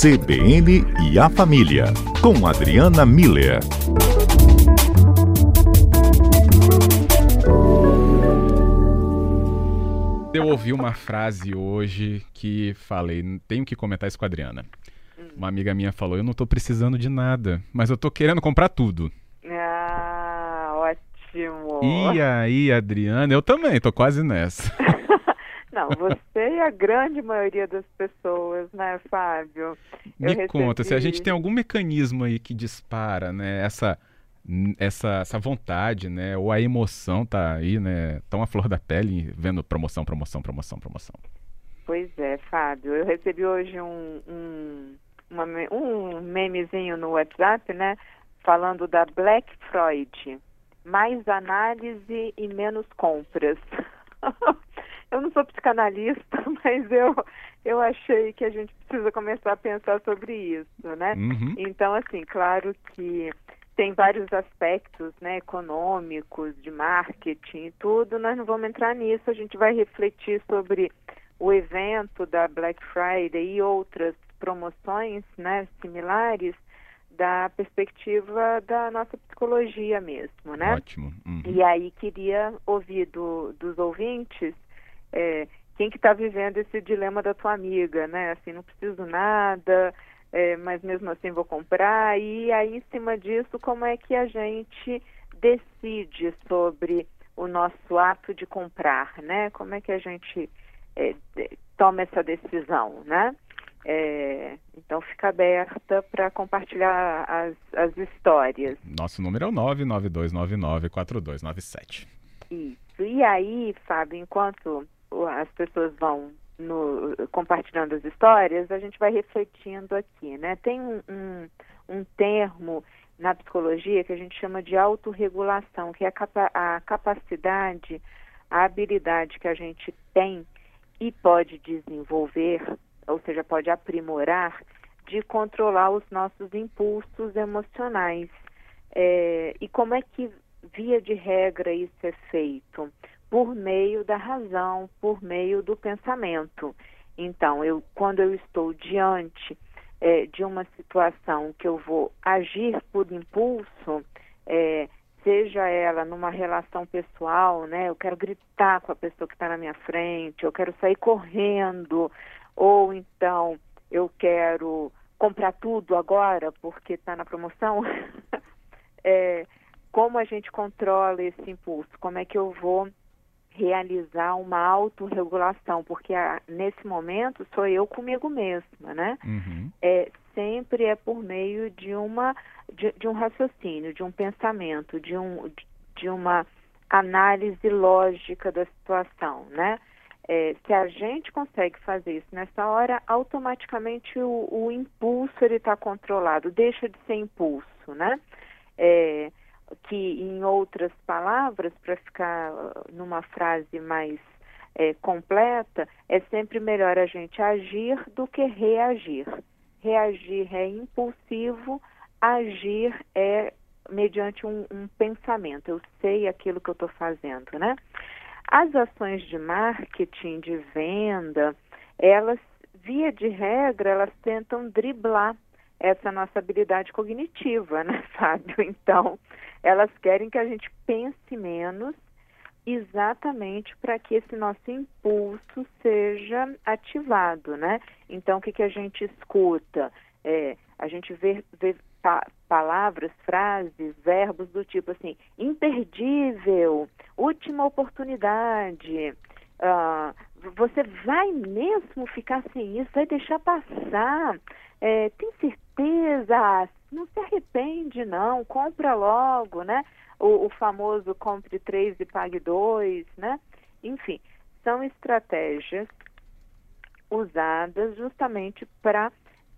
CBN e a Família, com Adriana Miller. Eu ouvi uma frase hoje que falei, tenho que comentar isso com a Adriana. Uma amiga minha falou: Eu não tô precisando de nada, mas eu tô querendo comprar tudo. Ah, ótimo. E aí, Adriana, eu também, tô quase nessa. Não, você e a grande maioria das pessoas, né, Fábio? Me recebi... conta, se a gente tem algum mecanismo aí que dispara, né, essa, essa, essa vontade, né, ou a emoção tá aí, né, tão à flor da pele, vendo promoção, promoção, promoção, promoção. Pois é, Fábio, eu recebi hoje um, um, uma, um memezinho no WhatsApp, né, falando da Black Freud, mais análise e menos compras. eu não sou psicanalista, mas eu, eu achei que a gente precisa começar a pensar sobre isso, né? Uhum. Então, assim, claro que tem vários aspectos, né, econômicos, de marketing e tudo, nós não vamos entrar nisso, a gente vai refletir sobre o evento da Black Friday e outras promoções, né, similares, da perspectiva da nossa psicologia mesmo, né? Ótimo. Uhum. E aí queria ouvir do, dos ouvintes é, quem que está vivendo esse dilema da tua amiga, né? Assim, não preciso nada, é, mas mesmo assim vou comprar. E aí, em cima disso, como é que a gente decide sobre o nosso ato de comprar, né? Como é que a gente é, toma essa decisão, né? É, então fica aberta para compartilhar as, as histórias. Nosso número é o 992994297. Isso. E aí, Fábio, enquanto as pessoas vão no, compartilhando as histórias, a gente vai refletindo aqui, né? Tem um, um, um termo na psicologia que a gente chama de autorregulação, que é a, capa a capacidade, a habilidade que a gente tem e pode desenvolver, ou seja, pode aprimorar, de controlar os nossos impulsos emocionais. É, e como é que, via de regra, isso é feito? Por meio da razão, por meio do pensamento. Então, eu, quando eu estou diante é, de uma situação que eu vou agir por impulso, é, seja ela numa relação pessoal, né? Eu quero gritar com a pessoa que está na minha frente, eu quero sair correndo, ou então eu quero comprar tudo agora porque está na promoção. é, como a gente controla esse impulso? Como é que eu vou realizar uma autorregulação, porque a, nesse momento sou eu comigo mesma, né? Uhum. É, sempre é por meio de uma de, de, um raciocínio, de um pensamento, de, um, de uma análise lógica da situação, né? É, se a gente consegue fazer isso nessa hora, automaticamente o, o impulso ele está controlado, deixa de ser impulso, né? É, que em outras palavras, para ficar uh, numa frase mais é, completa, é sempre melhor a gente agir do que reagir. Reagir é impulsivo, agir é mediante um, um pensamento. Eu sei aquilo que eu estou fazendo, né? As ações de marketing, de venda, elas, via de regra, elas tentam driblar essa nossa habilidade cognitiva, né, Fábio? Então, elas querem que a gente pense menos exatamente para que esse nosso impulso seja ativado, né? Então, o que, que a gente escuta? É, a gente vê, vê pa palavras, frases, verbos do tipo assim, imperdível, última oportunidade, uh, você vai mesmo ficar sem isso, vai deixar passar, é, tem certeza, não se arrepende não, compra logo, né? O, o famoso compre três e pague dois, né? Enfim, são estratégias usadas justamente para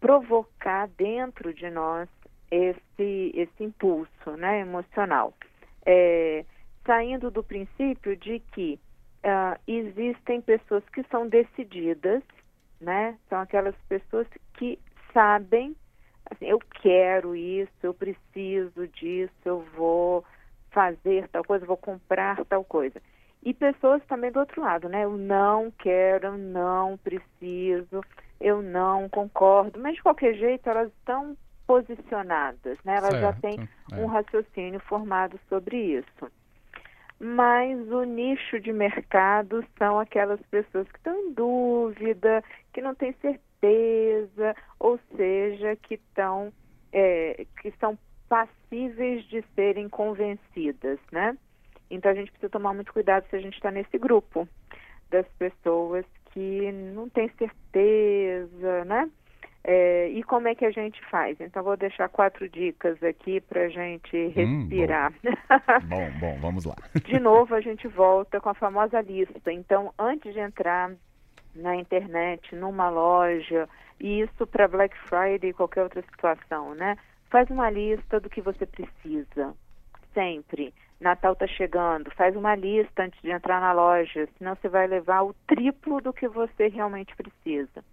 provocar dentro de nós esse, esse impulso né, emocional. É, saindo do princípio de que uh, existem pessoas que são decididas, né? São aquelas pessoas que sabem assim, eu quero isso, eu preciso disso, eu vou fazer tal coisa, vou comprar tal coisa. E pessoas também do outro lado, né? Eu não quero, eu não preciso, eu não concordo, mas de qualquer jeito elas estão posicionadas, né? Elas certo. já têm é. um raciocínio formado sobre isso. Mas o nicho de mercado são aquelas pessoas que estão em dúvida, que não têm certeza, ou seja, que estão é, que são passíveis de serem convencidas, né? Então a gente precisa tomar muito cuidado se a gente está nesse grupo das pessoas que não tem certeza, né? É, e como é que a gente faz? Então, vou deixar quatro dicas aqui para a gente respirar. Hum, bom. bom, bom, vamos lá. De novo, a gente volta com a famosa lista. Então, antes de entrar na internet, numa loja, e isso para Black Friday e qualquer outra situação, né? Faz uma lista do que você precisa, sempre. Natal está chegando, faz uma lista antes de entrar na loja, senão você vai levar o triplo do que você realmente precisa.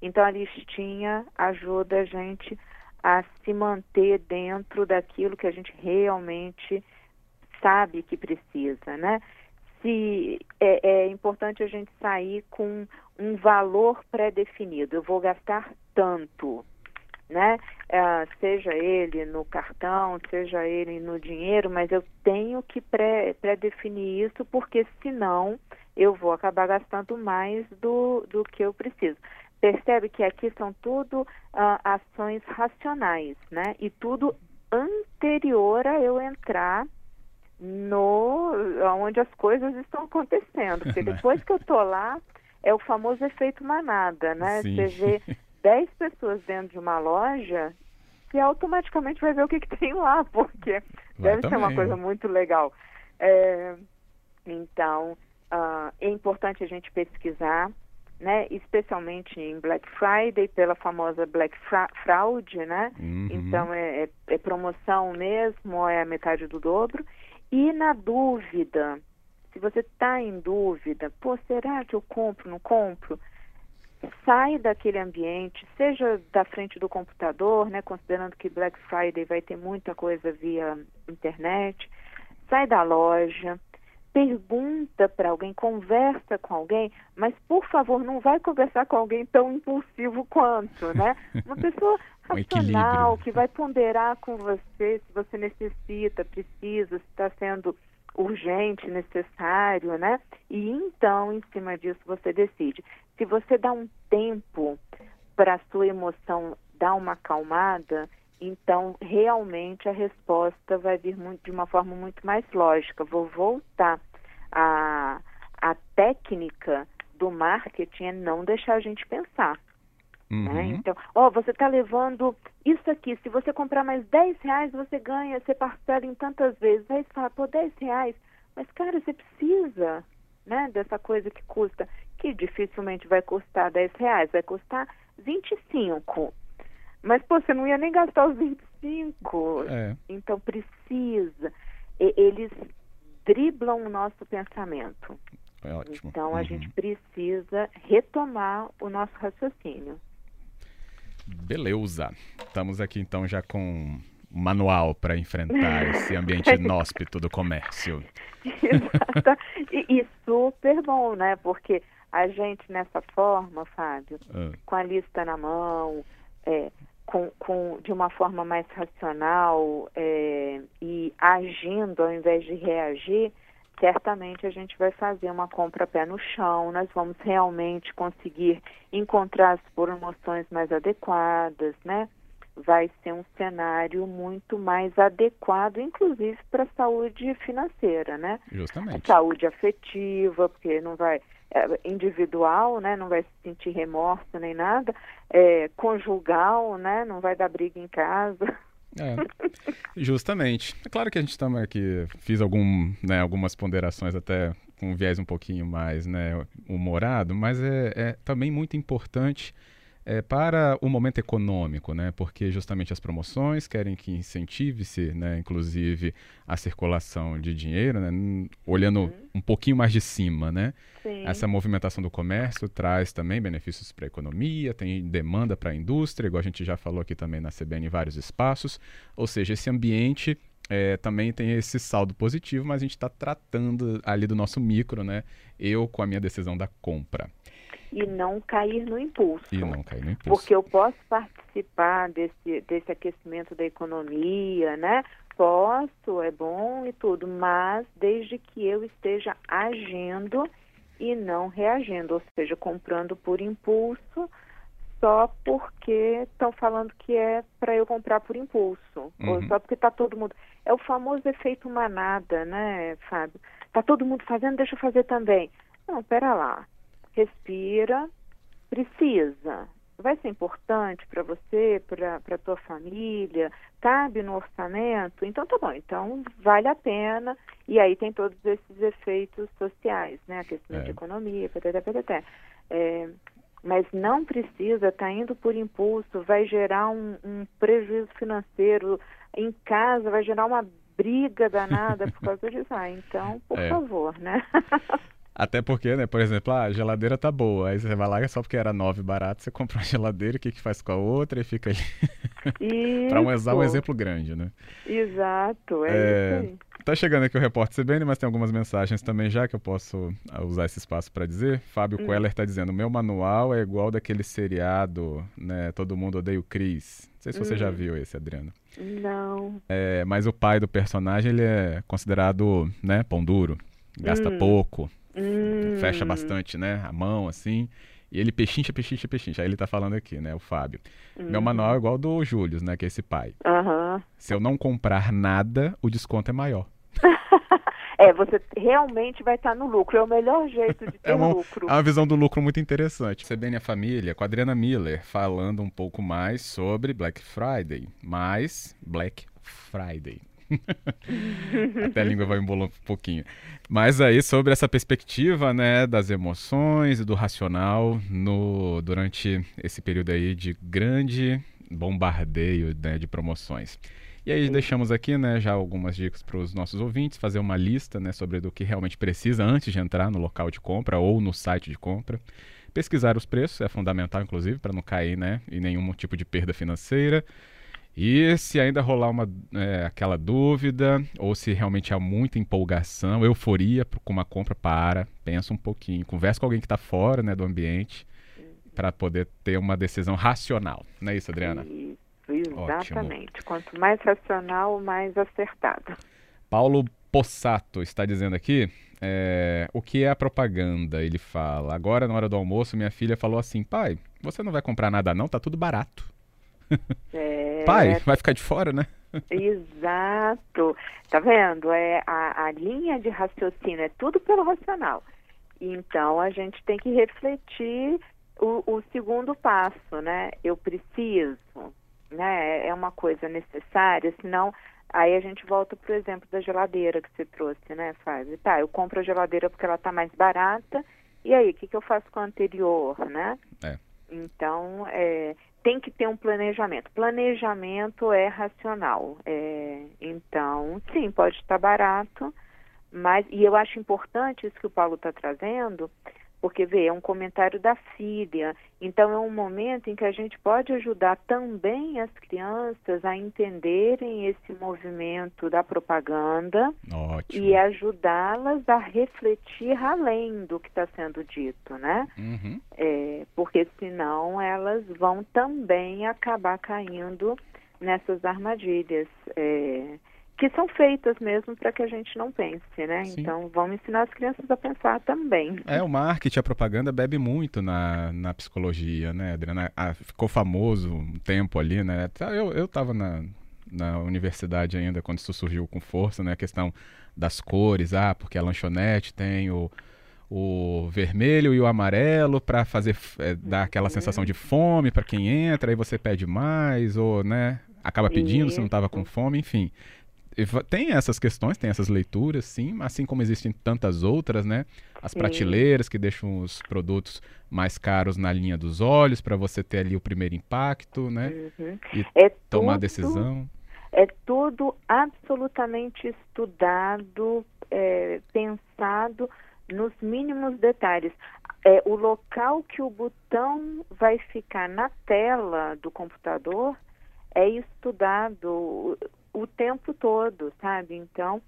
Então a listinha ajuda a gente a se manter dentro daquilo que a gente realmente sabe que precisa, né? Se é, é importante a gente sair com um valor pré-definido. Eu vou gastar tanto né? É, seja ele no cartão, seja ele no dinheiro, mas eu tenho que pré-definir isso, porque senão eu vou acabar gastando mais do, do que eu preciso. Percebe que aqui são tudo uh, ações racionais, né? E tudo anterior a eu entrar no onde as coisas estão acontecendo. Porque depois que eu tô lá, é o famoso efeito manada, né? Sim. Você vê 10 pessoas dentro de uma loja, você automaticamente vai ver o que, que tem lá, porque vai deve também. ser uma coisa muito legal. É, então, uh, é importante a gente pesquisar, né, especialmente em Black Friday, pela famosa Black Fra Fraud, né? Uhum. Então, é, é, é promoção mesmo, é a metade do dobro. E na dúvida, se você está em dúvida, pô, será que eu compro, não compro? sai daquele ambiente, seja da frente do computador, né, considerando que Black Friday vai ter muita coisa via internet, sai da loja, pergunta para alguém, conversa com alguém, mas por favor, não vai conversar com alguém tão impulsivo quanto, né? Uma pessoa racional um que vai ponderar com você se você necessita, precisa, se está sendo urgente, necessário, né? E então, em cima disso, você decide. Se você dá um tempo para a sua emoção dar uma acalmada, então realmente a resposta vai vir muito, de uma forma muito mais lógica. Vou voltar à, à técnica do marketing é não deixar a gente pensar. Né? Uhum. Né? Então, ó, você está levando isso aqui. Se você comprar mais 10 reais, você ganha, você parcela em tantas vezes. Aí você fala, pô, 10 reais. Mas, cara, você precisa né, dessa coisa que custa, que dificilmente vai custar 10 reais, vai custar 25. Mas, pô, você não ia nem gastar os 25. É. Então, precisa. E, eles driblam o nosso pensamento. É. Então, a uhum. gente precisa retomar o nosso raciocínio. Beleza. Estamos aqui então já com um manual para enfrentar esse ambiente inóspito do comércio. Exato. E, e, super bom, né? Porque a gente nessa forma, Fábio, ah. com a lista na mão, é, com, com, de uma forma mais racional é, e agindo ao invés de reagir, certamente a gente vai fazer uma compra pé no chão, nós vamos realmente conseguir encontrar as promoções mais adequadas, né? Vai ser um cenário muito mais adequado, inclusive para a saúde financeira, né? Justamente. Saúde afetiva, porque não vai é, individual, né? Não vai se sentir remorso nem nada. É, conjugal, né? Não vai dar briga em casa. É, justamente. É claro que a gente também aqui fiz algum, né, algumas ponderações até com um viés um pouquinho mais né, humorado, mas é, é também muito importante é, para o momento econômico, né? Porque justamente as promoções querem que incentive-se, né? Inclusive a circulação de dinheiro, né? Olhando uhum. um pouquinho mais de cima, né? Sim. Essa movimentação do comércio traz também benefícios para a economia, tem demanda para a indústria, igual a gente já falou aqui também na CBN em vários espaços. Ou seja, esse ambiente é, também tem esse saldo positivo, mas a gente está tratando ali do nosso micro, né? Eu com a minha decisão da compra. E não cair no impulso. E não cair no impulso. Porque eu posso participar desse, desse aquecimento da economia, né? Posso, é bom e tudo, mas desde que eu esteja agindo e não reagindo, ou seja, comprando por impulso só porque estão falando que é para eu comprar por impulso, uhum. ou só porque está todo mundo. É o famoso efeito manada, né, Fábio? Está todo mundo fazendo, deixa eu fazer também. Não, pera lá. Respira, precisa. Vai ser importante para você, para a tua família, cabe no orçamento? Então tá bom, então vale a pena. E aí tem todos esses efeitos sociais, né? A questão é. de economia, pttt, pttt. É, mas não precisa, está indo por impulso, vai gerar um, um, prejuízo financeiro em casa, vai gerar uma briga danada por causa disso. Ah, então, por é. favor, né? Até porque, né, por exemplo, ah, a geladeira tá boa, aí você vai lá só porque era nove barato, você compra uma geladeira, o que que faz com a outra e fica aí. Para usar um exemplo grande, né? Exato, é, é isso aí. Tá chegando aqui o repórter CBN, mas tem algumas mensagens também já que eu posso ah, usar esse espaço para dizer. Fábio hum. Queller está dizendo: meu manual é igual daquele seriado, né? Todo mundo odeia o Cris. Não sei se você hum. já viu esse, Adriana. Não. É, mas o pai do personagem ele é considerado, né, pão duro, gasta hum. pouco, hum. fecha bastante, né, a mão assim. E ele pechincha, pechincha, pechincha. Aí ele tá falando aqui, né, o Fábio. Uhum. Meu manual é igual do Júlio, né, que é esse pai. Uhum. Se eu não comprar nada, o desconto é maior. é, você realmente vai estar no lucro. É o melhor jeito de ter é uma, lucro. É uma visão do lucro muito interessante. CBN a Família, com a Adriana Miller, falando um pouco mais sobre Black Friday. Mais Black Friday. Até a língua vai embolando um pouquinho. Mas aí sobre essa perspectiva, né, das emoções e do racional no durante esse período aí de grande bombardeio né, de promoções. E aí deixamos aqui, né, já algumas dicas para os nossos ouvintes, fazer uma lista, né, sobre do que realmente precisa antes de entrar no local de compra ou no site de compra. Pesquisar os preços é fundamental, inclusive, para não cair, né, em nenhum tipo de perda financeira. E se ainda rolar uma, é, aquela dúvida, ou se realmente há muita empolgação, euforia com uma compra, para, pensa um pouquinho, conversa com alguém que está fora né, do ambiente, para poder ter uma decisão racional. Não é isso, Adriana? Exatamente. Ótimo. Quanto mais racional, mais acertado. Paulo Possato está dizendo aqui é, o que é a propaganda. Ele fala: agora na hora do almoço, minha filha falou assim: pai, você não vai comprar nada não? Tá tudo barato. É... pai, vai ficar de fora, né? Exato. Tá vendo? É a, a linha de raciocínio é tudo pelo racional. Então a gente tem que refletir o, o segundo passo, né? Eu preciso, né? É uma coisa necessária, senão aí a gente volta para o exemplo da geladeira que você trouxe, né, Fábio? Tá, eu compro a geladeira porque ela está mais barata, e aí, o que, que eu faço com a anterior, né? É. Então, é, tem que ter um planejamento. Planejamento é racional. É, então, sim, pode estar barato, mas, e eu acho importante isso que o Paulo está trazendo, porque vê, é um comentário da filha. Então é um momento em que a gente pode ajudar também as crianças a entenderem esse movimento da propaganda Ótimo. e ajudá-las a refletir além do que está sendo dito, né? Uhum. É, porque senão elas vão também acabar caindo nessas armadilhas. É, que são feitas mesmo para que a gente não pense, né? Sim. Então, vamos ensinar as crianças a pensar também. É, o marketing, a propaganda bebe muito na, na psicologia, né, Adriana? Ah, ficou famoso um tempo ali, né? Eu, eu tava na, na universidade ainda quando isso surgiu com força, né? A questão das cores, ah, porque a lanchonete tem o, o vermelho e o amarelo para fazer é, dar aquela sensação de fome para quem entra, aí você pede mais ou, né, acaba pedindo Isso. se não estava com fome, enfim tem essas questões, tem essas leituras, sim, assim como existem tantas outras, né? As sim. prateleiras que deixam os produtos mais caros na linha dos olhos para você ter ali o primeiro impacto, né? Uhum. E é tomar tudo, decisão. É tudo absolutamente estudado, é, pensado nos mínimos detalhes. É, o local que o botão vai ficar na tela do computador é estudado o tempo todo, sabe? Então,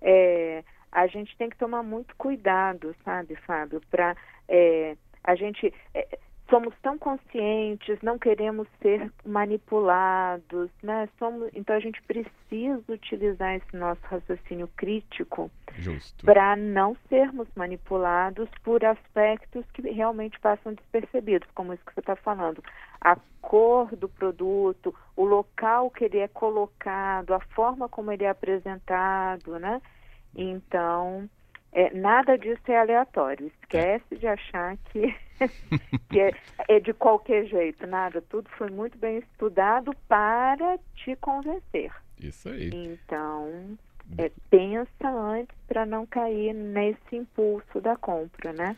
é, a gente tem que tomar muito cuidado, sabe, Fábio, para é, a gente é, somos tão conscientes, não queremos ser manipulados, né? Somos, então a gente precisa utilizar esse nosso raciocínio crítico para não sermos manipulados por aspectos que realmente passam despercebidos, como isso que você está falando. A cor do produto, o local que ele é colocado, a forma como ele é apresentado, né? Então, é, nada disso é aleatório. Esquece de achar que, que é, é, de qualquer jeito. Nada. Tudo foi muito bem estudado para te convencer. Isso aí. Então, é, pensa antes para não cair nesse impulso da compra, né?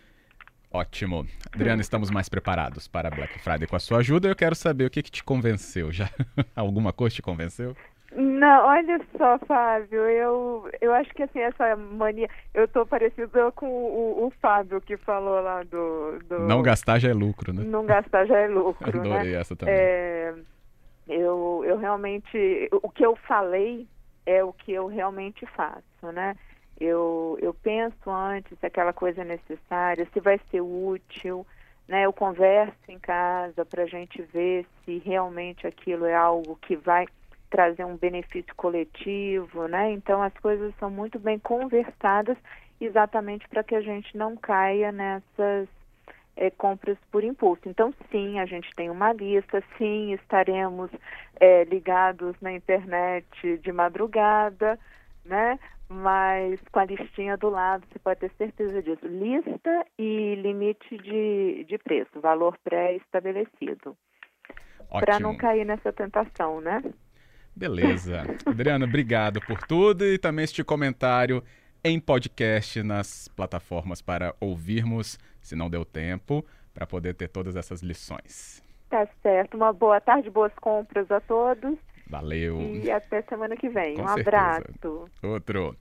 Ótimo. Adriana, estamos mais preparados para Black Friday com a sua ajuda. Eu quero saber o que, que te convenceu. Já alguma coisa te convenceu? Não, olha só, Fábio, eu, eu acho que assim, essa mania, eu tô parecida com o, o Fábio que falou lá do, do, Não gastar já é lucro, né? Não gastar já é lucro? Adorei né? essa também. É, eu, eu realmente, o que eu falei é o que eu realmente faço, né? Eu, eu penso antes se aquela coisa é necessária, se vai ser útil, né? Eu converso em casa para a gente ver se realmente aquilo é algo que vai trazer um benefício coletivo, né? Então as coisas são muito bem conversadas exatamente para que a gente não caia nessas é, compras por impulso. Então sim, a gente tem uma lista, sim, estaremos é, ligados na internet de madrugada, né? Mas com a listinha do lado, você pode ter certeza disso. Lista e limite de, de preço, valor pré-estabelecido. Para não cair nessa tentação, né? Beleza. Adriana, obrigado por tudo e também este comentário em podcast nas plataformas para ouvirmos, se não deu tempo, para poder ter todas essas lições. Tá certo. Uma boa tarde, boas compras a todos. Valeu. E até semana que vem. Com um certeza. abraço. Outro.